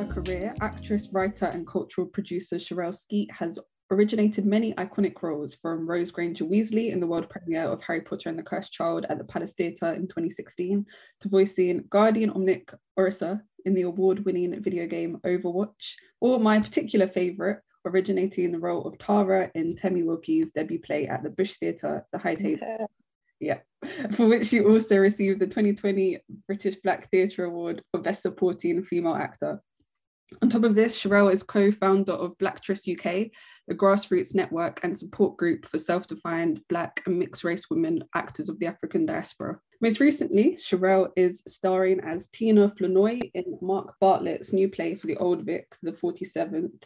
her career, actress, writer, and cultural producer Cherrelle Skeete has originated many iconic roles from Rose Granger Weasley in the world premiere of Harry Potter and the Cursed Child at the Palace Theatre in 2016, to voicing Guardian Omnic Orisa in the award winning video game Overwatch, or my particular favourite, originating in the role of Tara in Temi Wilkey's debut play at the Bush Theatre, The High Table. Yeah. For which she also received the 2020 British Black Theatre Award for Best Supporting Female Actor. On top of this, Cherrelle is co-founder of Blacktress UK, a grassroots network and support group for self-defined Black and mixed race women actors of the African diaspora. Most recently, Cherrelle is starring as Tina Flournoy in Mark Bartlett's new play for the Old Vic, The 47th,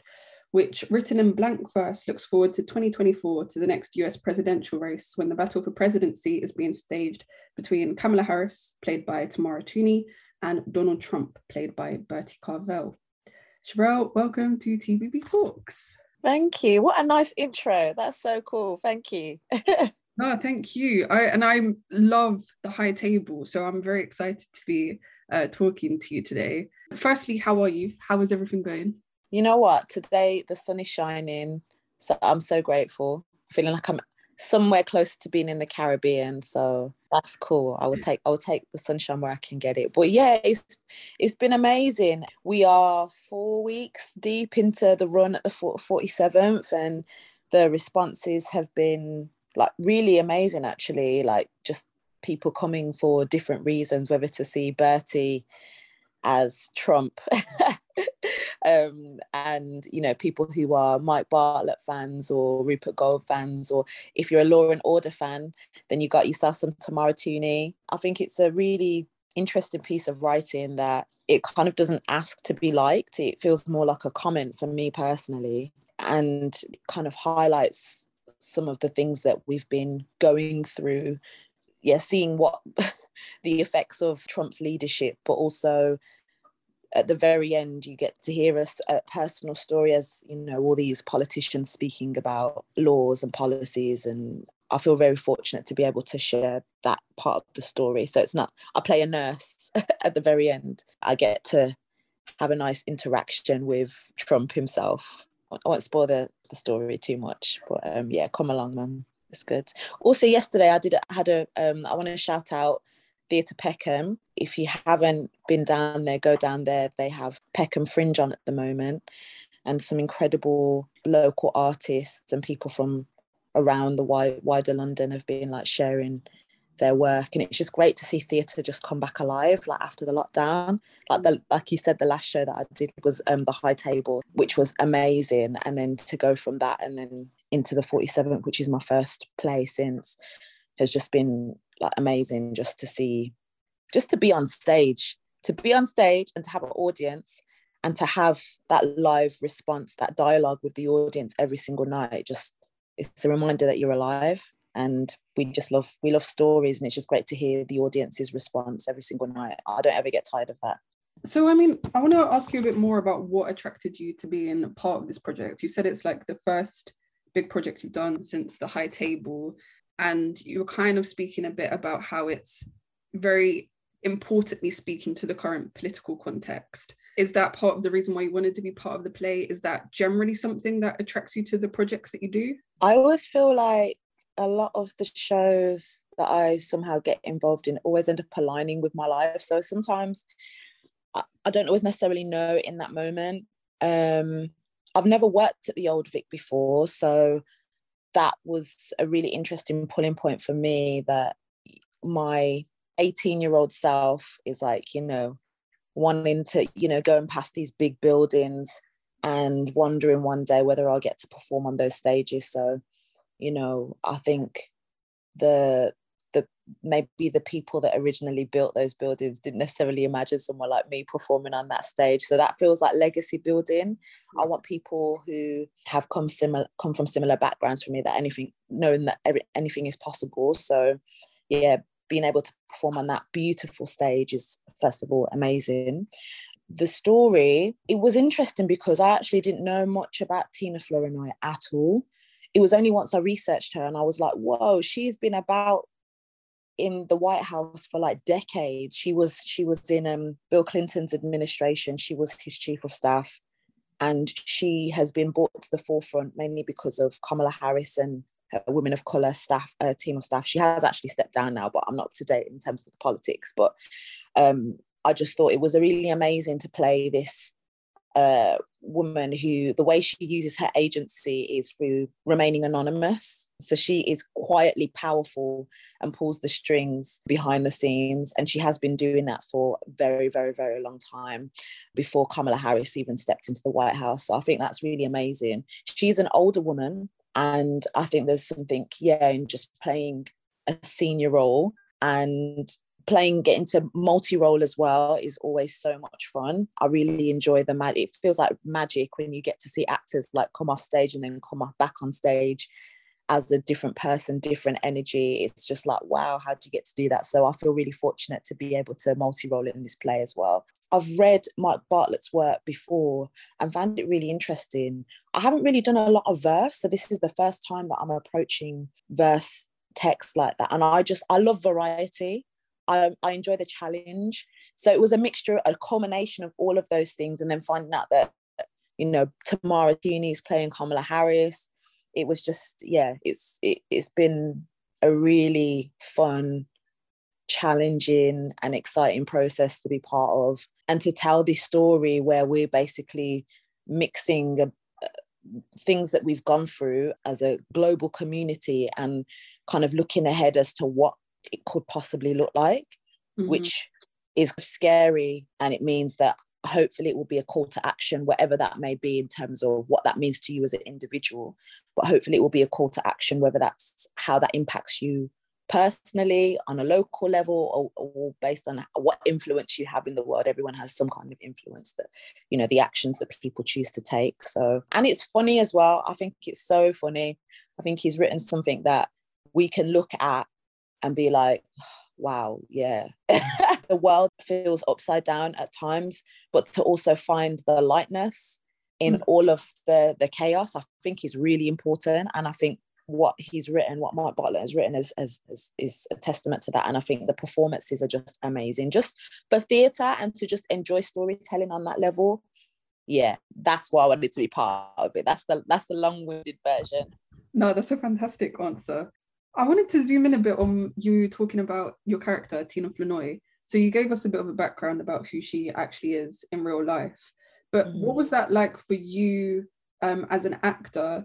which, written in blank verse, looks forward to 2024 to the next US presidential race when the battle for presidency is being staged between Kamala Harris, played by Tamara Tunie, and Donald Trump, played by Bertie Carvel. Cherrelle, welcome to TBB Talks. Thank you. What a nice intro. That's so cool. Thank you. no, thank you. I and I love the high table, so I'm very excited to be uh, talking to you today. Firstly, how are you? How is everything going? You know what? Today the sun is shining, so I'm so grateful. Feeling like I'm somewhere close to being in the Caribbean. So that's cool. I will mm. take I will take the sunshine where I can get it. But yeah, it's it's been amazing. We are four weeks deep into the run at the 47th and the responses have been like really amazing actually. Like just people coming for different reasons, whether to see Bertie as Trump um, and you know people who are Mike Bartlett fans or Rupert Goold fans, or if you're a Law and Order fan, then you got yourself some Tamara Tunie. I think it's a really interesting piece of writing that it kind of doesn't ask to be liked. It feels more like a comment for me personally, and kind of highlights some of the things that we've been going through. Yeah, seeing what the effects of Trump's leadership, but also at the very end you get to hear a, personal story as you know all these politicians speaking about laws and policies and i feel very fortunate to be able to share that part of the story. So it's not i play a nurse at the very end. I get to have a nice interaction with trump himself. I won't spoil the, the story too much but um yeah come along man. It's good. Also yesterday i did I had a um i want to shout out Theatre Peckham. If you haven't been down there, go down there. They have Peckham Fringe on at the moment and some incredible local artists and people from around the wider London have been like sharing their work and it's just great to see theatre just come back alive like after the lockdown like the like you said the last show that I did was um the high table which was amazing and then to go from that and then into the 47th which is my first play since has just been like amazing just to see just to be on stage to be on stage and to have an audience and to have that live response that dialogue with the audience every single night just it's a reminder that you're alive and we just love we love stories and it's just great to hear the audience's response every single night. I don't ever get tired of that. So i mean i want to ask you a bit more about what attracted you to being part of this project. You said it's like the first big project you've done since the high table and you were kind of speaking a bit about how it's very importantly speaking to the current political context. Is that part of the reason why you wanted to be part of the play? Is that generally something that attracts you to the projects that you do? I always feel like a lot of the shows that I somehow get involved in always end up aligning with my life. So sometimes I don't always necessarily know in that moment. Um, I've never worked at the Old Vic before, so that was a really interesting pulling point for me that my 18 year old self is like you know wanting to you know going past these big buildings and wondering one day whether I'll get to perform on those stages. So you know I think the maybe the people that originally built those buildings didn't necessarily imagine someone like me performing on that stage. So that feels like legacy building. I mm. want people who have come similar come from similar backgrounds for me that anything knowing that every, anything is possible. So yeah being able to perform on that beautiful stage is first of all amazing. The story it was interesting because i actually didn't know much about tina flournoy at all. It was only once i researched her and i was like whoa she's been about in the White House for like decades. She was she was in um, Bill Clinton's administration. She was his chief of staff, and she has been brought to the forefront mainly because of Kamala Harris and her women of color staff uh, team of staff. She has actually stepped down now, but I'm not up to date in terms of the politics. But um, I just thought it was really amazing to play this uh, woman who the way she uses her agency is through remaining anonymous. So she is quietly powerful and pulls the strings behind the scenes. And she has been doing that for very, very, very long time before Kamala Harris even stepped into the White House. So I think that's really amazing. She's an older woman. And I think there's something, yeah, in just playing a senior role and playing getting to multi-role as well is always so much fun i really enjoy the magic it feels like magic when you get to see actors like come off stage and then come off back on stage as a different person different energy it's just like wow how do you get to do that so i feel really fortunate to be able to multi-role in this play as well I've read Mike Bartlett's work before and found it really interesting. I haven't really done a lot of verse, so this is the first time that I'm approaching verse text like that. And I just I love variety. I, I enjoy the challenge. So it was a mixture, a culmination of all of those things, and then finding out that you know Tamara Tunie is playing Kamala Harris. It was just yeah, it's it, it's been a really fun, challenging, and exciting process to be part of, and to tell this story where we're basically mixing uh, things that we've gone through as a global community and kind of looking ahead as to what it could possibly look like, mm-hmm. which is scary. And it means that hopefully it will be a call to action, whatever that may be in terms of what that means to you as an individual. But hopefully it will be a call to action, whether that's how that impacts you personally on a local level or, or, based on what influence you have in the world everyone has some kind of influence that you know the actions that people choose to take so and it's funny as well i think it's so funny i think he's written something that we can look at and be like, wow, yeah, the world feels upside down at times, but to also find the lightness in mm. all of the the chaos, I think is really important. And I think what he's written, what Mark Bartlett has written, is, is, is, is a testament to that. And I think the performances are just amazing. Just for theatre and to just enjoy storytelling on that level, yeah, that's why I wanted to be part of it. That's the that's the long-winded version. No, that's a fantastic answer. I wanted to zoom in a bit on you talking about your character, Tina Flournoy. So you gave us a bit of a background about who she actually is in real life. But mm-hmm. what was that like for you um, as an actor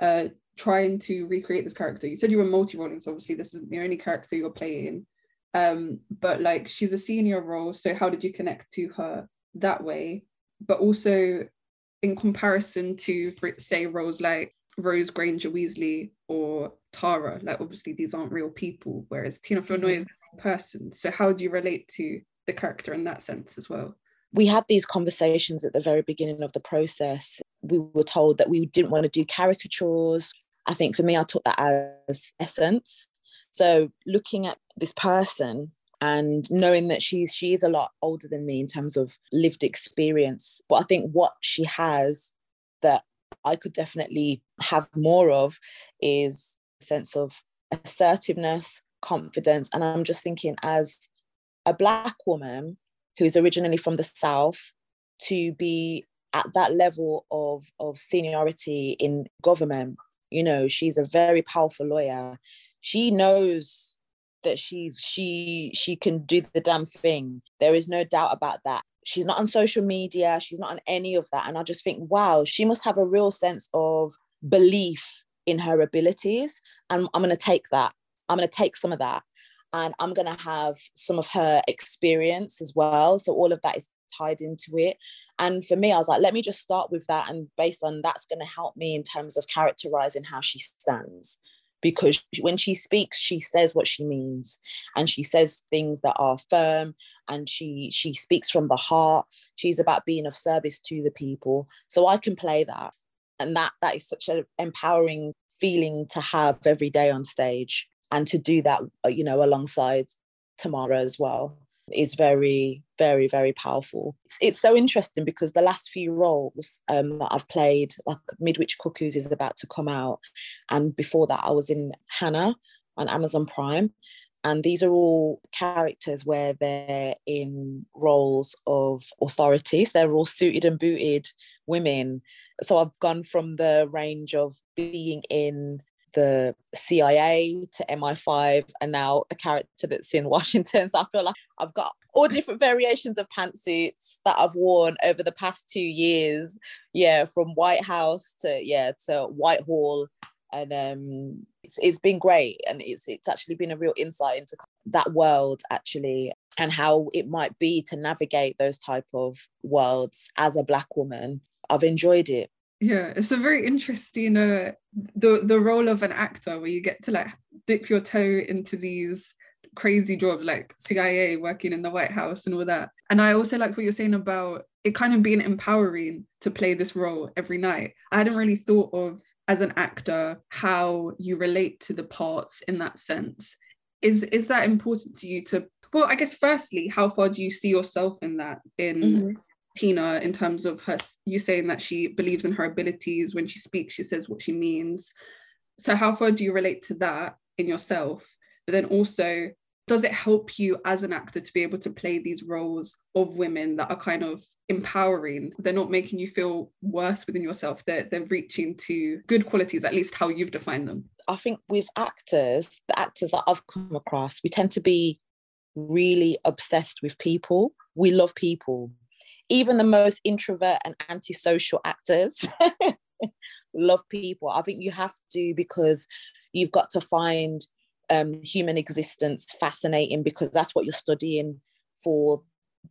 uh, trying to recreate this character? You said you were multi-rolling, so obviously this isn't the only character you're playing. Um, but like she's a senior role, so how did you connect to her that way? But also in comparison to, say, roles like Rose Granger Weasley or Tara. Like obviously these aren't real people, whereas Tina mm-hmm. is a person. So how do you relate to the character in that sense as well? We had these conversations at the very beginning of the process. We were told that we didn't want to do caricatures. I think for me, I took that as essence. So looking at this person and knowing that she's she is a lot older than me in terms of lived experience, but I think what she has that I could definitely have more of is sense of assertiveness, confidence. And I'm just thinking, as a Black woman who's originally from the South, to be at that level of, of seniority in government, you know, she's a very powerful lawyer. She knows that she's she she can do the damn thing. There is no doubt about that. She's not on social media, she's not on any of that. And I just think, wow, she must have a real sense of belief in her abilities. And I'm going to take that. I'm going to take some of that. And I'm going to have some of her experience as well. So all of that is tied into it. And for me, I was like, let me just start with that. And based on that's going to help me in terms of characterizing how she stands because when she speaks she says what she means and she says things that are firm and she she speaks from the heart she's about being of service to the people so i can play that and that that is such an empowering feeling to have every day on stage and to do that uh, you know alongside tamara as well is very, very, very powerful. It's, it's so interesting because the last few roles um, that I've played, like Midwich Cuckoos is about to come out. And before that, I was in Hanna on Amazon Prime. and these are all characters where they're in roles of authorities. They're all suited and booted women. So I've gone from the range of being in the CIA to MI5 and now a character that's in Washington. So I feel like I've got all different variations of pantsuits that I've worn over the past two years. Yeah, from White House to yeah to Whitehall, and um, it's it's been great, and it's it's actually been a real insight into that world actually, and how it might be to navigate those type of worlds as a black woman. I've enjoyed it. Yeah, it's a very interesting uh, the the role of an actor where you get to like dip your toe into these crazy jobs like CIA working in the White House and all that. And I also like what you're saying about it kind of being empowering to play this role every night. I hadn't really thought of as an actor how you relate to the parts in that sense. Is is that important to you to well, I guess firstly, how far do you see yourself in that in mm-hmm. Tina in terms of her you saying that she believes in her abilities. When she speaks she says what she means. So how far do you relate to that in yourself? But then also does it help you as an actor to be able to play these roles of women that are kind of empowering? They're not making you feel worse within yourself. They're, they're reaching to good qualities at least how you've defined them. I think with actors the actors that i've come across we tend to be really obsessed with people. We love people even the most introvert and antisocial actors love people. I think you have to because you've got to find um, human existence fascinating because that's what you're studying for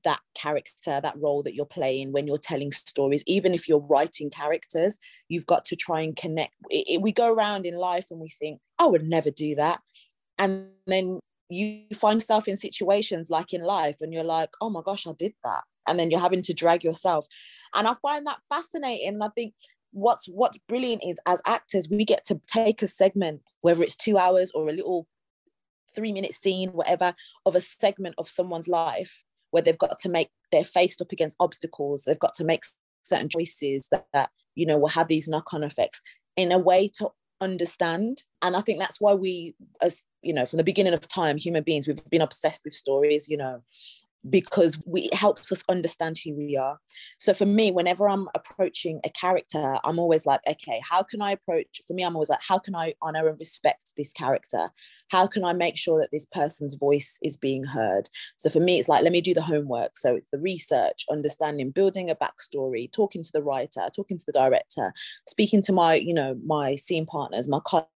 that character, that role that you're playing when you're telling stories. Even if you're writing characters, you've got to try and connect. It, it, we go around in life and we think, I would never do that. And then you find yourself in situations like in life and you're like, oh my gosh, I did that and then you're having to drag yourself. And i find that fascinating and i think what's what's brilliant is as actors we get to take a segment whether it's two hours or a little three minute scene whatever of a segment of someone's life where they've got to make they're faced up against obstacles. They've got to make certain choices that, that you know will have these knock-on effects in a way to understand. And i think that's why we as you know from the beginning of time human beings we've been obsessed with stories you know because we, it helps us understand who we are. So for me, whenever I'm approaching a character, I'm always like, okay, how can I approach? For me, I'm always like, how can I honor and respect this character? How can I make sure that this person's voice is being heard? So for me, it's like, let me do the homework. So it's the research, understanding, building a backstory, talking to the writer, talking to the director, speaking to my, you know, my scene partners, my colleagues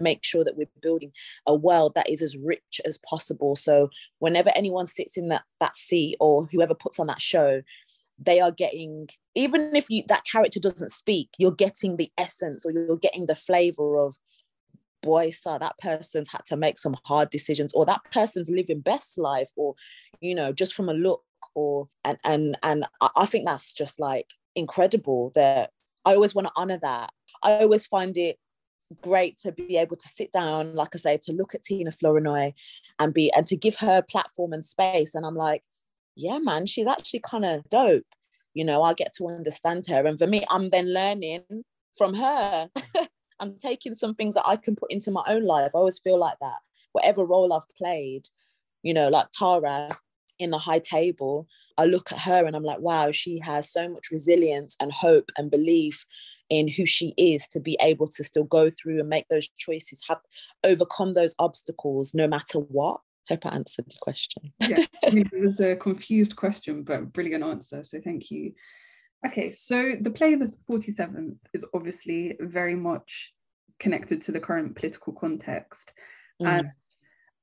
make sure that we're building a world that is as rich as possible. So whenever anyone sits in that that seat or whoever puts on that show they are getting even if you that character doesn't speak you're getting the essence or you're getting the flavor of boy so that person's had to make some hard decisions or that person's living best life or you know just from a look or and and and i think that's just like incredible that i always want to honor that. I always find it great to be able to sit down, like I say, to look at Tina Flournoy and be and to give her platform and space. And I'm like, yeah, man, she's actually kind of dope. You know, I get to understand her. And for me, I'm then learning from her. I'm taking some things that I can put into my own life. I always feel like that. Whatever role I've played, you know, like Tara in the high table, I look at her and I'm like, wow, she has so much resilience and hope and belief in who she is to be able to still go through and make those choices, have overcome those obstacles no matter what. Hope I answered the question. yeah, it was a confused question, but brilliant answer. So thank you. Okay, so the play The 47th is obviously very much connected to the current political context. Mm.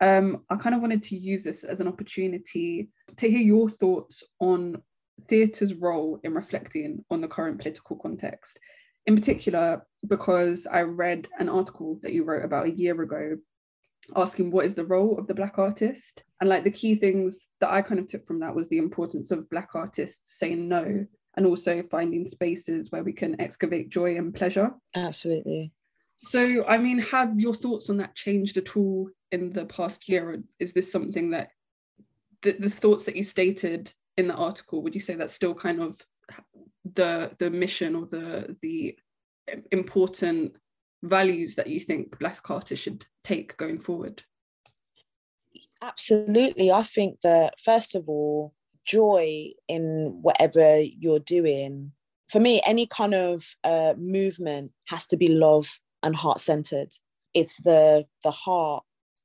And um, I kind of wanted to use this as an opportunity to hear your thoughts on theatre's role in reflecting on the current political context in particular because I read an article that you wrote about a year ago asking what is the role of the black artist? And like the key things that I kind of took from that was the importance of black artists saying no and also finding spaces where we can excavate joy and pleasure. Absolutely. So I mean have your thoughts on that changed at all in the past year or is this something that the, the thoughts that you stated in the article would you say that's still kind of the the mission or the the important values that you think black artists should take going forward Absolutely. I think that, first of all, joy in whatever you're doing. For me, any kind of uh, movement has to be love and heart centered. It's the the heart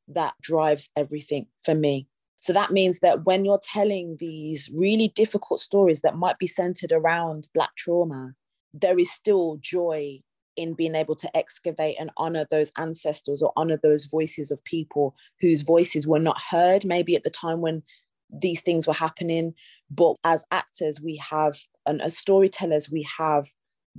that drives everything for me. So that means that when you're telling these really difficult stories that might be centered around Black trauma, there is still joy in being able to excavate and honor those ancestors or honor those voices of people whose voices were not heard maybe at the time when these things were happening. But as actors we have and as storytellers we have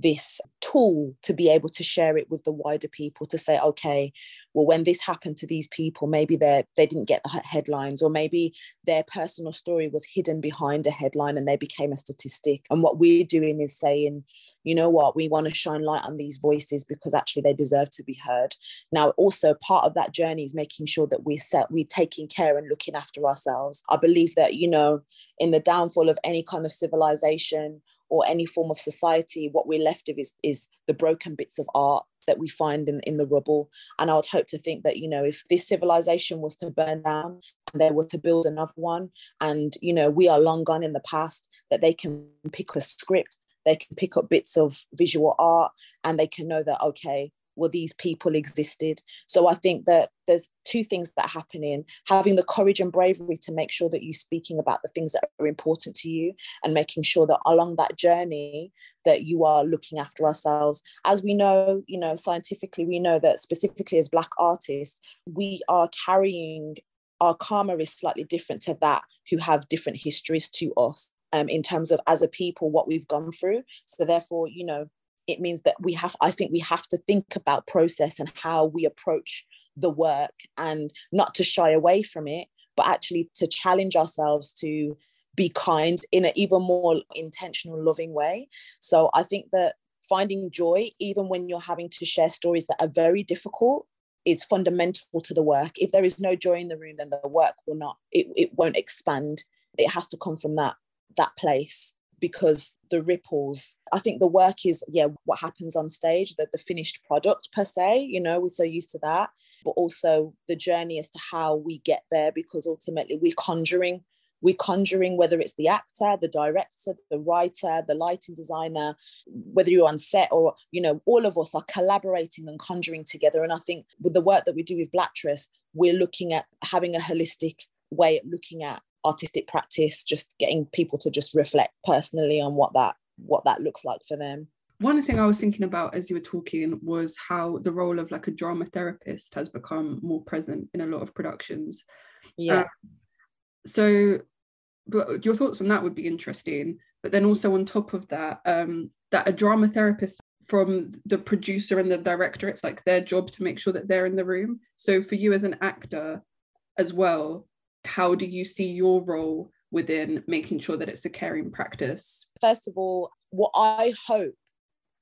this tool to be able to share it with the wider people to say okay well when this happened to these people maybe they they didn't get the headlines or maybe their personal story was hidden behind a headline and they became a statistic. And what we're doing is saying you know what? We want to shine light on these voices because actually they deserve to be heard. Now also part of that journey is making sure that we set we're taking care and looking after ourselves. I believe that you know in the downfall of any kind of civilization or any form of society, what we're left of is, is the broken bits of art that we find in, in the rubble. And I would hope to think that, you know, if this civilization was to burn down and they were to build another one, and, you know, we are long gone in the past, that they can pick a script, they can pick up bits of visual art, and they can know that, okay, well these people existed. So i think that there's two things that are happening having the courage and bravery to make sure that you're speaking about the things that are important to you and making sure that along that journey that you are looking after ourselves. As we know you know scientifically we know that specifically as black artists we are carrying our karma is slightly different to that who have different histories to us um, in terms of as a people what we've gone through. So therefore you know it means that we have i think we have to think about process and how we approach the work and not to shy away from it but actually to challenge ourselves to be kind in an even more intentional loving way. So i think that finding joy even when you're having to share stories that are very difficult is fundamental to the work. If there is no joy in the room then the work will not it, it won't expand. It has to come from that that place because the ripples i think the work is yeah what happens on stage the, the finished product per se you know we're so used to that but also the journey as to how we get there because ultimately we're conjuring we're conjuring whether it's the actor the director the writer the lighting designer whether you're on set or you know all of us are collaborating and conjuring together. And i think with the work that we do with blacktress we're looking at having a holistic way of looking at artistic practice just getting people to just reflect personally on what that what that looks like for them one thing I was thinking about as you were talking was how the role of like a drama therapist has become more present in a lot of productions. Yeah. Uh, so, but your thoughts on that would be interesting. But then also on top of that, um, that a drama therapist from the producer and the director, it's like their job to make sure that they're in the room. So for you as an actor as well, how do you see your role within making sure that it's a caring practice? First of all, what I hope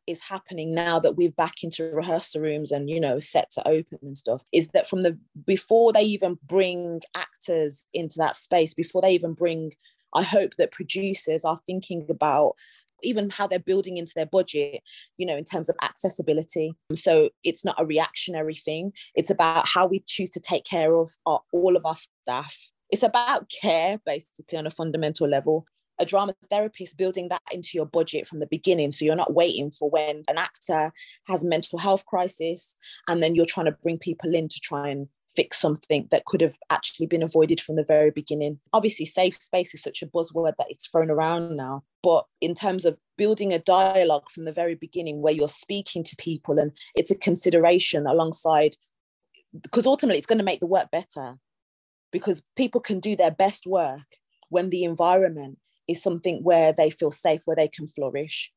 is happening now that we're back into rehearsal rooms and you know set to open and stuff is that from the before they even bring actors into that space before they even bring i hope that producers are thinking about even how they're building into their budget, you know, in terms of accessibility. So it's not a reactionary thing. It's about how we choose to take care of our, all of our staff. It's about care, basically, on a fundamental level. A drama therapist building that into your budget from the beginning. So you're not waiting for when an actor has a mental health crisis and then you're trying to bring people in to try and fix something that could have actually been avoided from the very beginning. Obviously, safe space is such a buzzword that it's thrown around now. But in terms of building a dialogue from the very beginning where you're speaking to people and it's a consideration alongside, because ultimately it's going to make the work better because people can do their best work when the environment is something where they feel safe, where they can flourish.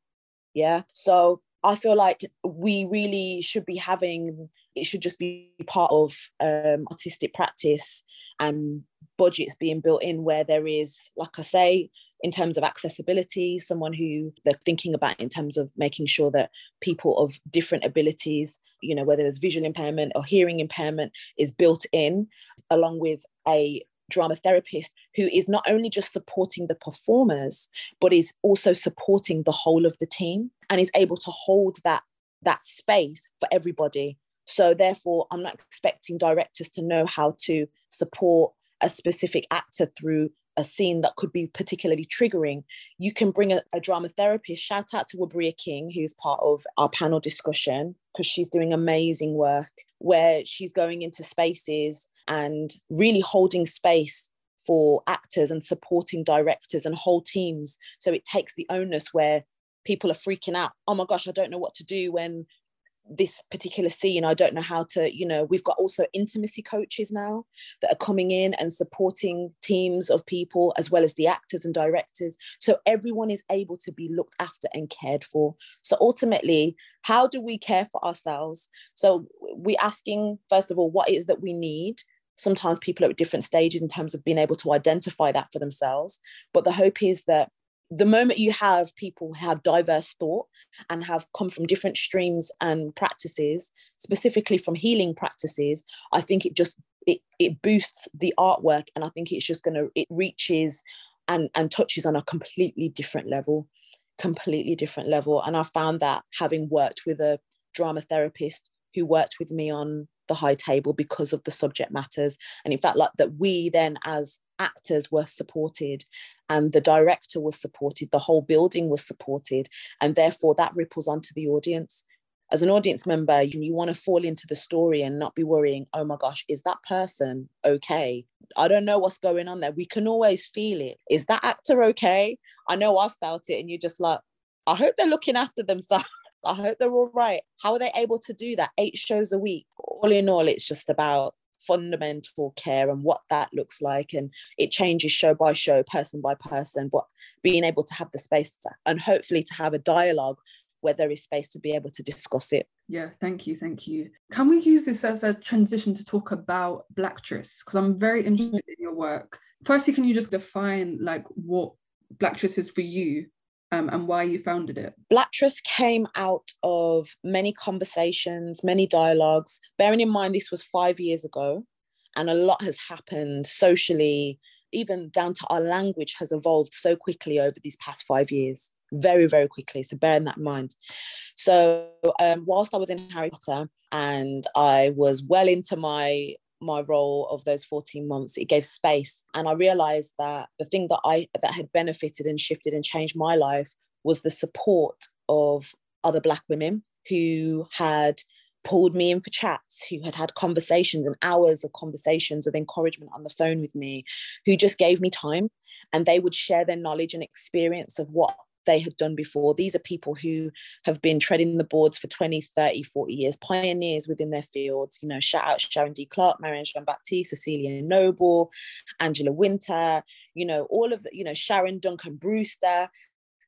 Yeah. So I feel like we really should be having it should just be part of um, artistic practice and budgets being built in where there is, like I say, in terms of accessibility, someone who they're thinking about in terms of making sure that people of different abilities, you know, whether there's visual impairment or hearing impairment, is built in, along with a drama therapist who is not only just supporting the performers, but is also supporting the whole of the team and is able to hold that that space for everybody so therefore, I'm not expecting directors to know how to support a specific actor through a scene that could be particularly triggering, you can bring a, a drama therapist. Shout out to Wabriya King, who's part of our panel discussion, because she's doing amazing work where she's going into spaces and really holding space for actors and supporting directors and whole teams. So it takes the onus where people are freaking out. Oh my gosh, I don't know what to do when this particular scene i don't know how to you know we've got also intimacy coaches now that are coming in and supporting teams of people as well as the actors and directors. So everyone is able to be looked after and cared for. So ultimately how do we care for ourselves? So we're asking first of all what is that we need. Sometimes people are at different stages in terms of being able to identify that for themselves but the hope is that the moment you have people have diverse thought and have come from different streams and practices specifically from healing practices i think it just it, it boosts the artwork and i think it's just going to it reaches and and touches on a completely different level completely different level. And i found that having worked with a drama therapist who worked with me on the high table because of the subject matters and in fact like that we then as actors were supported and the director was supported the whole building was supported and therefore that ripples onto the audience as an audience member you, you want to fall into the story and not be worrying oh my gosh is that person okay i don't know what's going on there we can always feel it is that actor okay i know i've felt it and you're just like i hope they're looking after themselves I hope they're all right. How are they able to do that? Eight shows a week. All in all, it's just about fundamental care and what that looks like. And it changes show by show, person by person, but being able to have the space to, and hopefully to have a dialogue where there is space to be able to discuss it. Yeah, thank you, thank you. Can we use this as a transition to talk about Black Blacktress? Because I'm very interested mm-hmm. in your work. Firstly, can you just define like what Black Blacktress is for you um, and why you founded it? Blacktress came out of many conversations, many dialogues. Bearing in mind, this was five years ago, and a lot has happened socially, even down to our language has evolved so quickly over these past five years. Very, very quickly. So, bear in that in mind. So, um, whilst I was in Harry Potter and I was well into my my role of those 14 months it gave space. And i realized that the thing that i that had benefited and shifted and changed my life was the support of other black women who had pulled me in for chats who had had conversations and hours of conversations of encouragement on the phone with me who just gave me time. And they would share their knowledge and experience of what they had done before. These are people who have been treading the boards for 20, 30, 40 years, pioneers within their fields. You know, shout out Sharon D. Clarke, Marianne Jean Baptiste, Cecilia Noble, Angela Wynter, you know, all of you know, Sharon Duncan Brewster.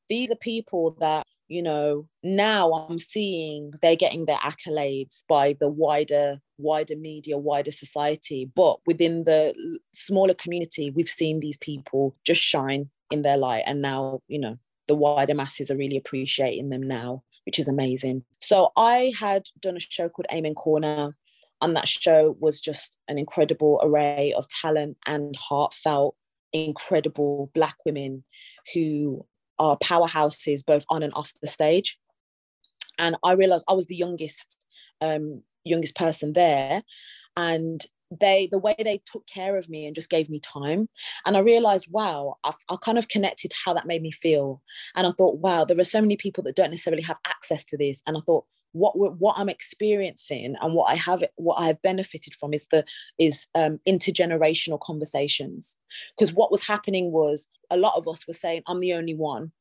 These are people that, you know, now I'm seeing they're getting their accolades by the wider, wider media, wider society. But within the smaller community, we've seen these people just shine in their light. And now, you know, the wider masses are really appreciating them now, which is amazing. So I had done a show called Amen Corner, and that show was just an incredible array of talent and heartfelt, incredible Black women who are powerhouses both on and off the stage. And I realized I was the youngest, um, youngest person there, and they the way they took care of me and just gave me time. And i realized wow i i kind of connected to how that made me feel. And i thought wow there are so many people that don't necessarily have access to this. And i thought what what i'm experiencing and what i have what i have benefited from is the is um, intergenerational conversations. Because what was happening was a lot of us were saying i'm the only one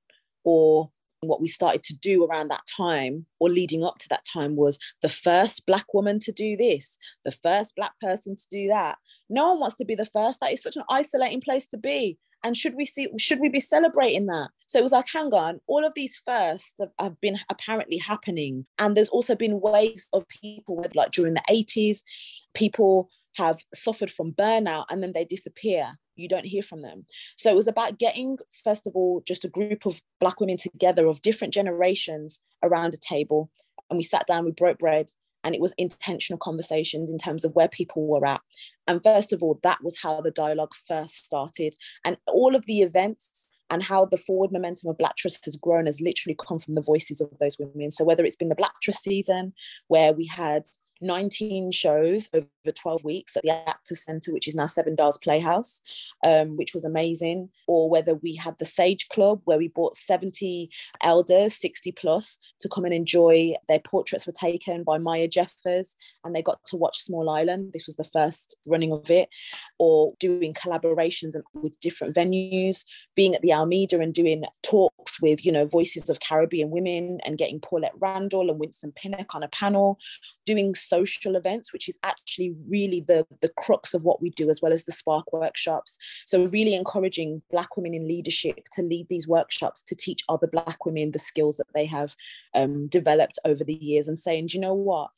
or what we started to do around that time or leading up to that time was the first black woman to do this the first black person to do that. No one wants to be the first. That is such an isolating place to be. And should we see should we be celebrating that? So it was like hang on all of these firsts have, have been apparently happening. And there's also been waves of people like during the 80s people have suffered from burnout and then they disappear you don't hear from them. So it was about getting, first of all, just a group of Black women together of different generations around a table. And we sat down, we broke bread, and it was intentional conversations in terms of where people were at. And first of all, that was how the dialogue first started. And all of the events and how the forward momentum of Blacktress has grown has literally come from the voices of those women. So whether it's been the Black Trust season, where we had 19 shows over 12 weeks at the Actors Centre, which is now Seven Dials Playhouse, um, which was amazing. Or whether we had the Sage Club, where we brought 70 elders, 60 plus, to come and enjoy. Their portraits were taken by Maya Jeffers, and they got to watch Small Island. This was the first running of it. Or doing collaborations with different venues, being at the Almeida and doing talks with, you know, voices of Caribbean women and getting Paulette Randall and Winsome Pinnock on a panel, doing social events, which is actually really the, the crux of what we do, as well as the Spark workshops. So, really encouraging Black women in leadership to lead these workshops to teach other Black women the skills that they have um, developed over the years and saying, do you know what?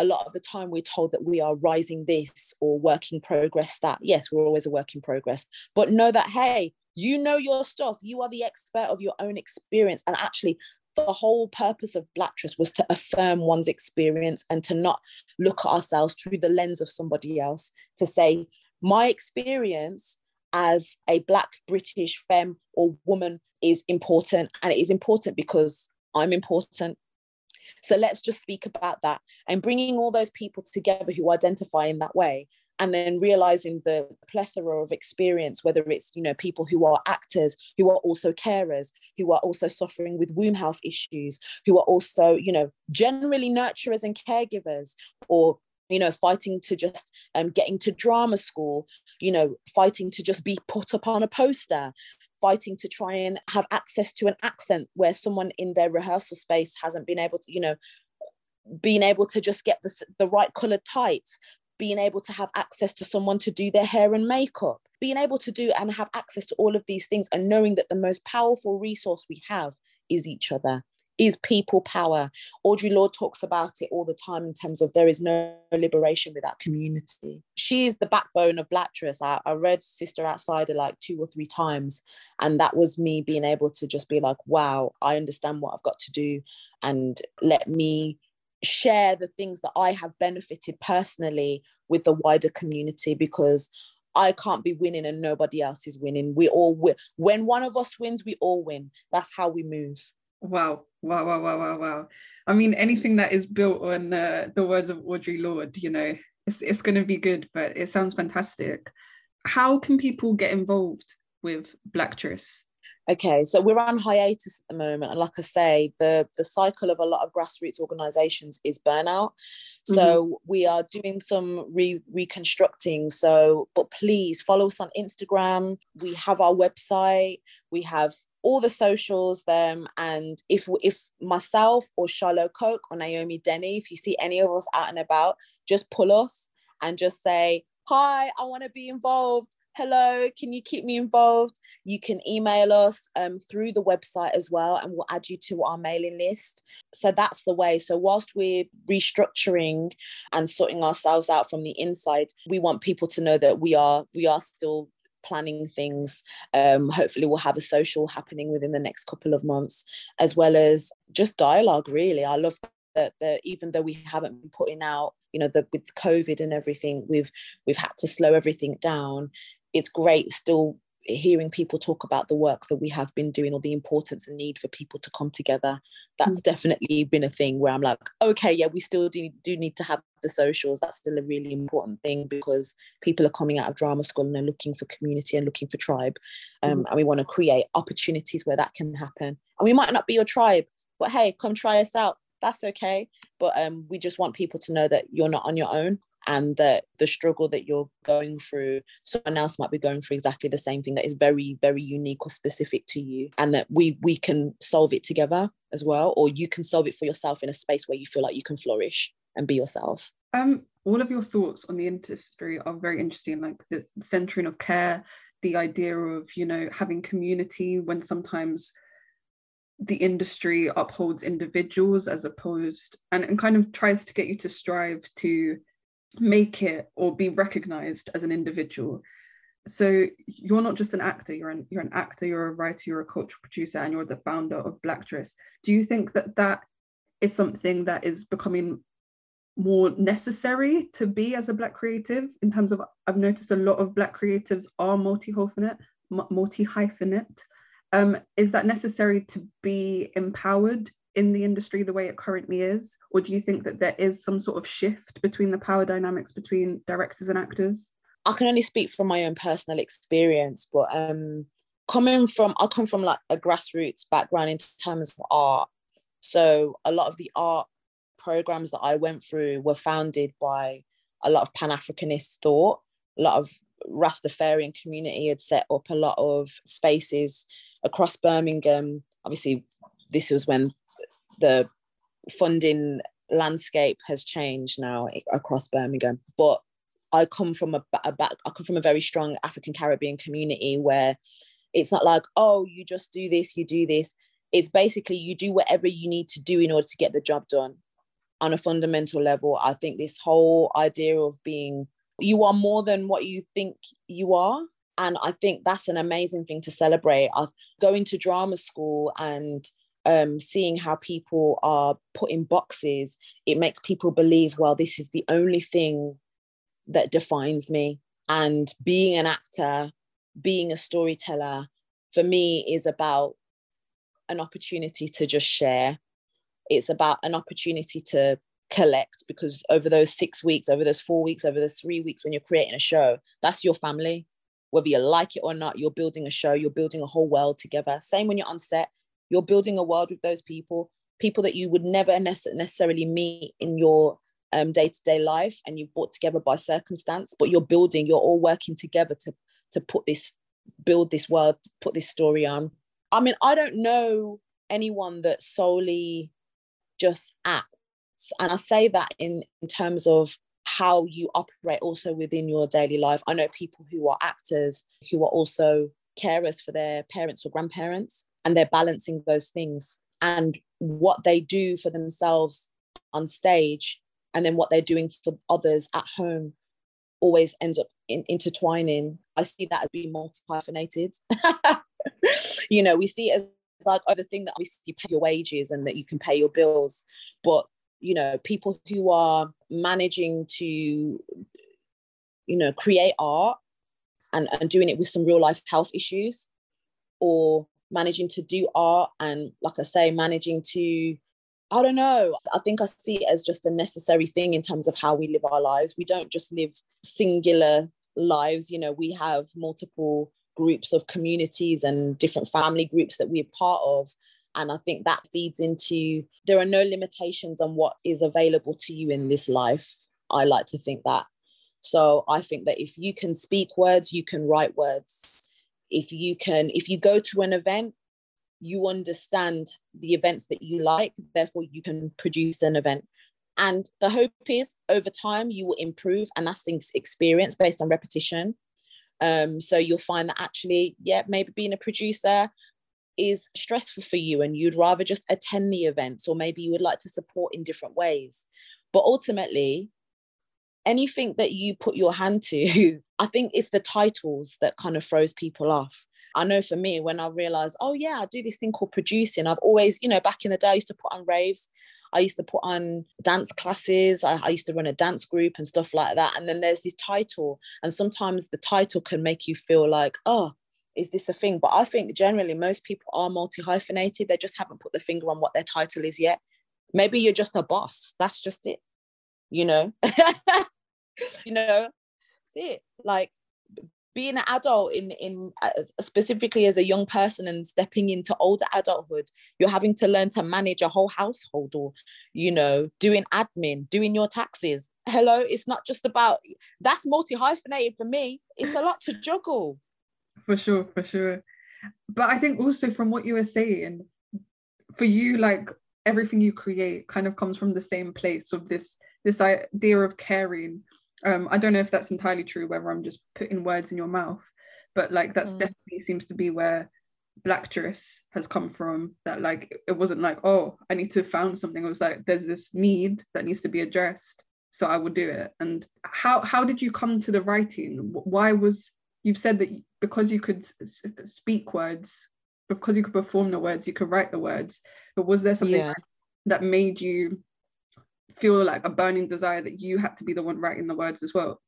a lot of the time we're told that we are rising this or working progress that. Yes, we're always a work in progress, but know that, hey, you know your stuff. You are the expert of your own experience. And actually, the whole purpose of Blacktress was to affirm one's experience and to not look at ourselves through the lens of somebody else, to say, my experience as a Black British femme or woman is important. And it is important because I'm important. So let's just speak about that and bringing all those people together who identify in that way and then realizing the plethora of experience whether it's you know people who are actors who are also carers who are also suffering with womb health issues who are also you know generally nurturers and caregivers or you know fighting to just um, getting to drama school you know fighting to just be put up on a poster fighting to try and have access to an accent where someone in their rehearsal space hasn't been able to you know being able to just get the, the right colored tights being able to have access to someone to do their hair and makeup, being able to do and have access to all of these things, and knowing that the most powerful resource we have is each other, is people power. Audre Lorde talks about it all the time in terms of there is no liberation without community. She is the backbone of Blacktress. I, I read Sister Outsider like two or three times, and that was me being able to just be like, wow, I understand what I've got to do, and let me share the things that I have benefited personally with the wider community because I can't be winning and nobody else is winning. We all win. When one of us wins, we all win. That's how we move. Wow, wow, wow, wow, wow, wow. I mean, anything that is built on uh, the words of Audre Lorde, you know, it's, it's going to be good, but it sounds fantastic. How can people get involved with Blacktress? Okay, so we're on hiatus at the moment, and like I say, the the cycle of a lot of grassroots organisations is burnout. So mm-hmm. we are doing some re- reconstructing. So, but please follow us on Instagram. We have our website. We have all the socials them and if if myself or Charlotte Coke or Naomi Denny if you see any of us out and about just pull us and just say hi I want to be involved hello, can you keep me involved? You can email us um, through the website as well, and we'll add you to our mailing list. So that's the way. So, whilst we're restructuring and sorting ourselves out from the inside, we want people to know that we are we are still planning things. Um, hopefully, we'll have a social happening within the next couple of months, as well as just dialogue. Really, I love that, that even though we haven't been putting out, you know, with COVID and everything, we've we've had to slow everything down it's great still hearing people talk about the work that we have been doing or the importance and need for people to come together. That's mm-hmm. definitely been a thing where i'm like okay yeah we still do, do need to have the socials. That's still a really important thing because people are coming out of drama school and they're looking for community and looking for tribe. Um, mm-hmm. and we want to create opportunities where that can happen. And we might not be your tribe but hey come try us out. That's okay. But um, we just want people to know that you're not on your own and that the struggle that you're going through someone else might be going through exactly the same thing that is very very unique or specific to you and that we we can solve it together as well or you can solve it for yourself in a space where you feel like you can flourish and be yourself. Um all of your thoughts on the industry are very interesting like the centering of care the idea of you know having community when sometimes the industry upholds individuals as opposed and, and kind of tries to get you to strive to make it or be recognized as an individual. So you're not just an actor you're an you're an actor you're a writer you're a cultural producer and you're the founder of Blacktress do you think that that is something that is becoming more necessary to be as a black creative in terms of i've noticed a lot of black creatives are multi-hyphenate multi-hyphenate. Um, is that necessary to be empowered in the industry the way it currently is? Or do you think that there is some sort of shift between the power dynamics between directors and actors? I can only speak from my own personal experience, but um, coming from, I come from like a grassroots background in terms of art. So a lot of the art programs that I went through were founded by a lot of Pan Africanist thought, a lot of Rastafarian community had set up a lot of spaces across Birmingham. Obviously, this was when the funding landscape has changed now across Birmingham. But I come from a, a back, I come from a very strong African Caribbean community where it's not like, oh, you just do this, you do this. It's basically you do whatever you need to do in order to get the job done. On a fundamental level, I think this whole idea of being you are more than what you think you are. And I think that's an amazing thing to celebrate. I going to drama school and um, seeing how people are put in boxes, it makes people believe, well, this is the only thing that defines me. And being an actor, being a storyteller, for me is about an opportunity to just share. It's about an opportunity to collect because over those six weeks, over those four weeks, over those three weeks when you're creating a show, that's your family. Whether you like it or not, you're building a show, you're building a whole world together. Same when you're on set, you're building a world with those people, people that you would never necessarily meet in your um, day-to-day life and you've brought together by circumstance, but you're building, you're all working together to to put this, build this world, put this story on. I mean, I don't know anyone that solely just acts and I say that in, in terms of how you operate also within your daily life. I know people who are actors who are also carers for their parents or grandparents, and they're balancing those things and what they do for themselves on stage and then what they're doing for others at home always ends up in, intertwining. I see that as being multi hyphenated. you know, we see it as like oh, the thing that obviously pays your wages and that you can pay your bills, but you know people who are managing to you know create art and, and doing it with some real life health issues or managing to do art and like i say managing to i don't know i think i see it as just a necessary thing in terms of how we live our lives we don't just live singular lives you know we have multiple groups of communities and different family groups that we're part of and I think that feeds into there are no limitations on what is available to you in this life. I like to think that. So I think that if you can speak words, you can write words. If you can, if you go to an event, you understand the events that you like, therefore you can produce an event. And the hope is over time you will improve a lasting experience based on repetition. Um, so you'll find that actually, yeah, maybe being a producer, is stressful for you and you'd rather just attend the events or maybe you would like to support in different ways but ultimately anything that you put your hand to i think it's the titles that kind of throws people off i know for me when i realized oh yeah i do this thing called producing i've always you know back in the day i used to put on raves I used to put on dance classes. I, I, used to run a dance group and stuff like that. And then there's this title, and sometimes the title can make you feel like, oh, is this a thing? But I think generally most people are multi hyphenated. They just haven't put the finger on what their title is yet. Maybe you're just a boss. That's just it. You know, you know, it like being an adult in in uh, specifically as a young person and stepping into older adulthood you're having to learn to manage a whole household or you know doing admin doing your taxes hello it's not just about that's multi hyphenated for me it's a lot to juggle for sure, for sure. But I think also from what you were saying, for you, like everything you create kind of comes from the same place of this this idea of caring. Um, I don't know if that's entirely true, whether I'm just putting words in your mouth, but like that's mm. definitely seems to be where Blacktress has come from. That like it wasn't like, oh, I need to found something. It was like there's this need that needs to be addressed. So I will do it. And how how did you come to the writing? Why was you've said that because you could speak words because you could perform the words you could write the words but was there something yeah. that made you feel like a burning desire that you had to be the one writing the words as well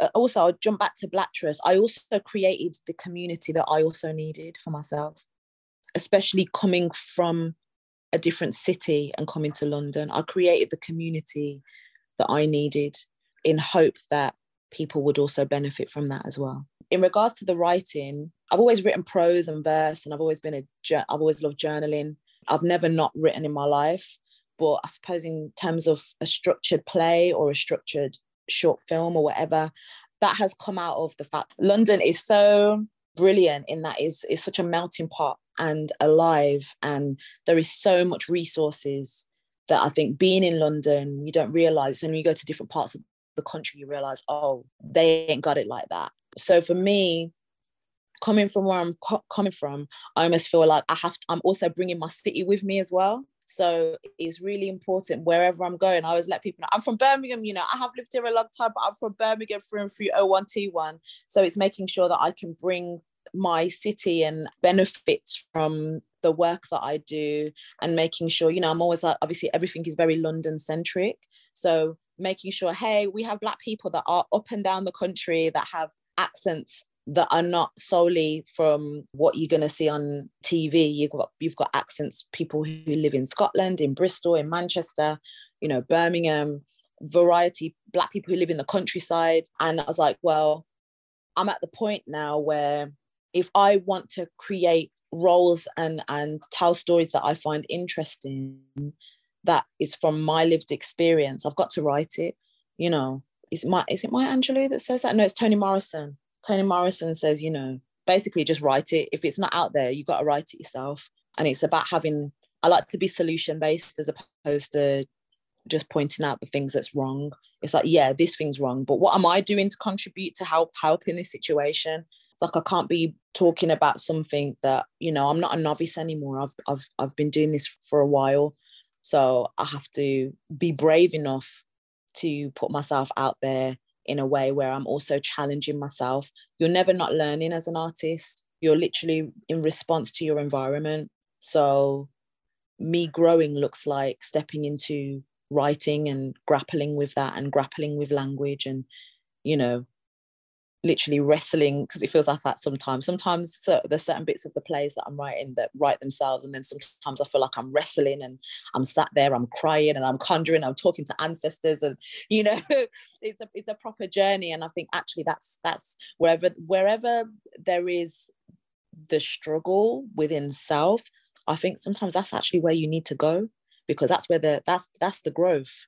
uh, also i'll jump back to Black i also created the community that i also needed for myself especially coming from a different city and coming to London. I created the community that I needed in hope that people would also benefit from that as well. In regards to the writing, I've always written prose and verse, and I've always been a, I've always loved journaling. I've never not written in my life, but I suppose in terms of a structured play or a structured short film or whatever, that has come out of the fact London is so brilliant in that is is such a melting pot and alive and there is so much resources that I think being in London you don't realize and you go to different parts of the country you realize oh they ain't got it like that. So for me coming from where I'm co- coming from I almost feel like I have to, I'm also bringing my city with me as well so it's really important wherever I'm going. I always let people know I'm from Birmingham. You know, I have lived here a long time, but I'm from Birmingham through and through 0121. So it's making sure that I can bring my city and benefits from the work that I do and making sure, you know, I'm always like, obviously everything is very London centric. So making sure, hey, we have Black people that are up and down the country that have accents that are not solely from what you're going to see on TV. You've got you've got accents, people who live in Scotland, in Bristol, in Manchester, you know, Birmingham, variety, black people who live in the countryside. And I was like, well, I'm at the point now where if I want to create roles and and tell stories that I find interesting, that is from my lived experience, I've got to write it. You know, is my is it Maya Angelou that says that? No, it's Toni Morrison Toni Morrison says, you know, basically just write it. If it's not out there, you got to write it yourself. And it's about having, I like to be solution based as opposed to just pointing out the things that's wrong. It's like, yeah, this thing's wrong, but what am I doing to contribute to help help in this situation? It's like I can't be talking about something that, you know, I'm not a novice anymore. I've I've I've been doing this for a while. So I have to be brave enough to put myself out there in a way where I'm also challenging myself. You're never not learning as an artist. You're literally in response to your environment. So, me growing looks like stepping into writing and grappling with that and grappling with language and, you know, literally wrestling because it feels like that sometimes. Sometimes so there's certain bits of the plays that I'm writing that write themselves, and then sometimes I feel like I'm wrestling and I'm sat there, I'm crying and I'm conjuring, I'm talking to ancestors, and you know, it's a it's a proper journey. And I think actually that's that's wherever wherever there is the struggle within self, I think sometimes that's actually where you need to go because that's where the that's that's the growth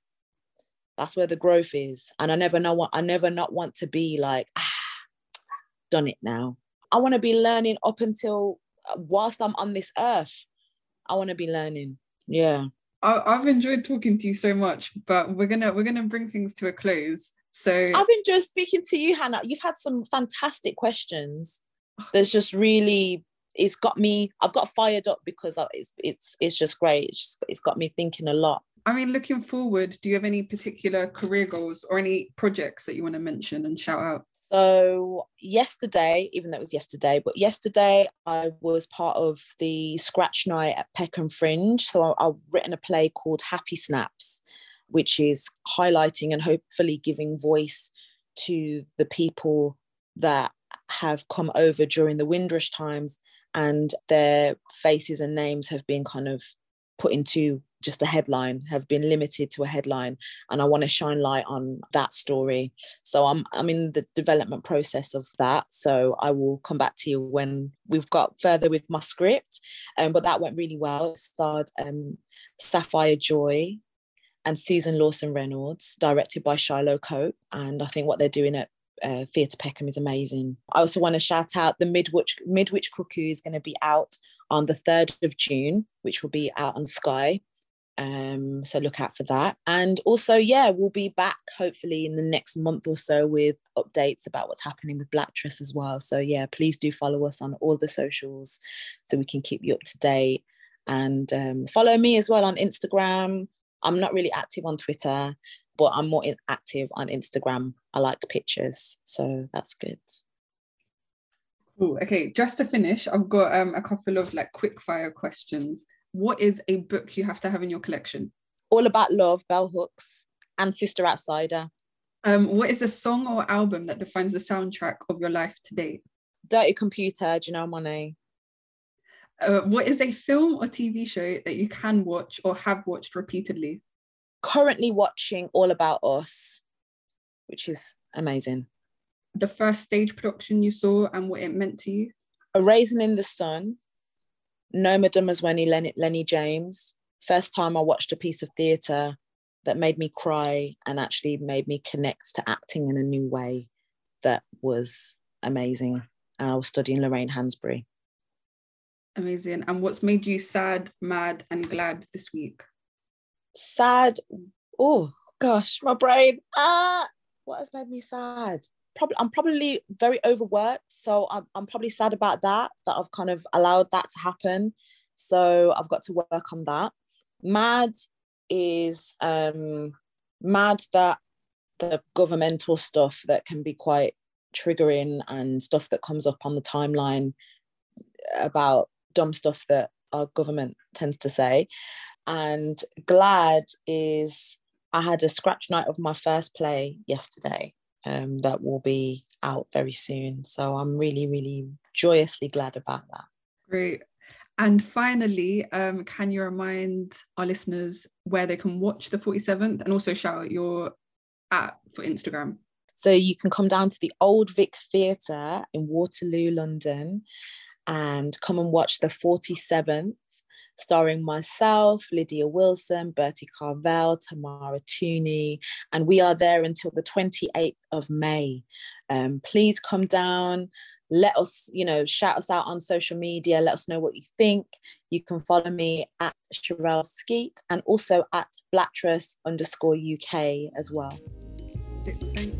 that's where the growth is and i never know what i never not want to be like ah, done it now. I want to be learning up until uh, whilst I'm on this earth. I want to be learning. Yeah. I, I've enjoyed talking to you so much, but we're gonna we're gonna bring things to a close. So I've enjoyed speaking to you, Hanna. You've had some fantastic questions. There's just really it's got me i've got fired up because it's it's it's just great it's, just, it's got me thinking a lot i mean looking forward do you have any particular career goals or any projects that you want to mention and shout out so yesterday, even though it was yesterday, but yesterday I was part of the scratch night at Peckham Fringe. So I, I've written a play called Happy Snaps, which is highlighting and hopefully giving voice to the people that have come over during the Windrush times and their faces and names have been kind of put into just a headline have been limited to a headline and i want to shine light on that story so i'm i'm in the development process of that so i will come back to you when we've got further with my script um, but that went really well it starred um, sapphire joy and susan lawson reynolds directed by shiloh cope and i think what they're doing at uh, Theatre Peckham is amazing. I also want to shout out the Midwich Midwich Cuckoo is going to be out on the 3rd of June, which will be out on Sky. Um, so look out for that. And also, yeah, we'll be back hopefully in the next month or so with updates about what's happening with Blacktress as well. So yeah, please do follow us on all the socials so we can keep you up to date. And um, follow me as well on Instagram. I'm not really active on Twitter, but I'm more active on Instagram. I like pictures, so that's good. Okay, just to finish, I've got um, a couple of like quick fire questions what is a book you have to have in your collection? All About Love, Bell Hooks, and Sister Outsider. Um, what is a song or album that defines the soundtrack of your life to date? Dirty Computer, Janelle Monáe. Uh, what is a film or TV show that you can watch or have watched repeatedly? Currently watching All About Us, which is amazing. The first stage production you saw and what it meant to you? A Raisin in the Sun, Noma Dumezweni, Lenny, Lennie James. First time I watched a piece of theatre that made me cry and actually made me connect to acting in a new way that was amazing. I was studying Lorraine Hansberry. Amazing. And what's made you sad, mad, and glad this week? Sad. Oh gosh, my brain. Ah, what has made me sad? Probably, I'm probably very overworked, so I'm, I'm probably sad about that. That I've kind of allowed that to happen. So I've got to work on that. Mad is um, mad that the governmental stuff that can be quite triggering and stuff that comes up on the timeline about dumb stuff that our government tends to say. And glad is I had a scratch night of my first play yesterday um, that will be out very soon. So I'm really, really joyously glad about that. Great. And finally, um, can you remind our listeners where they can watch the 47th and also shout out your app for Instagram? So you can come down to the Old Vic Theatre in Waterloo, London, and come and watch the 47th, starring myself, Lydia Wilson, Bertie Carvel, Tamara Tunie, and we are there until the 28th of May. Um, please come down let us, you know, shout us out on social media. Let us know what you think. You can follow me at Cherrelle Skeete and also at Blacktress underscore UK as well. Thank you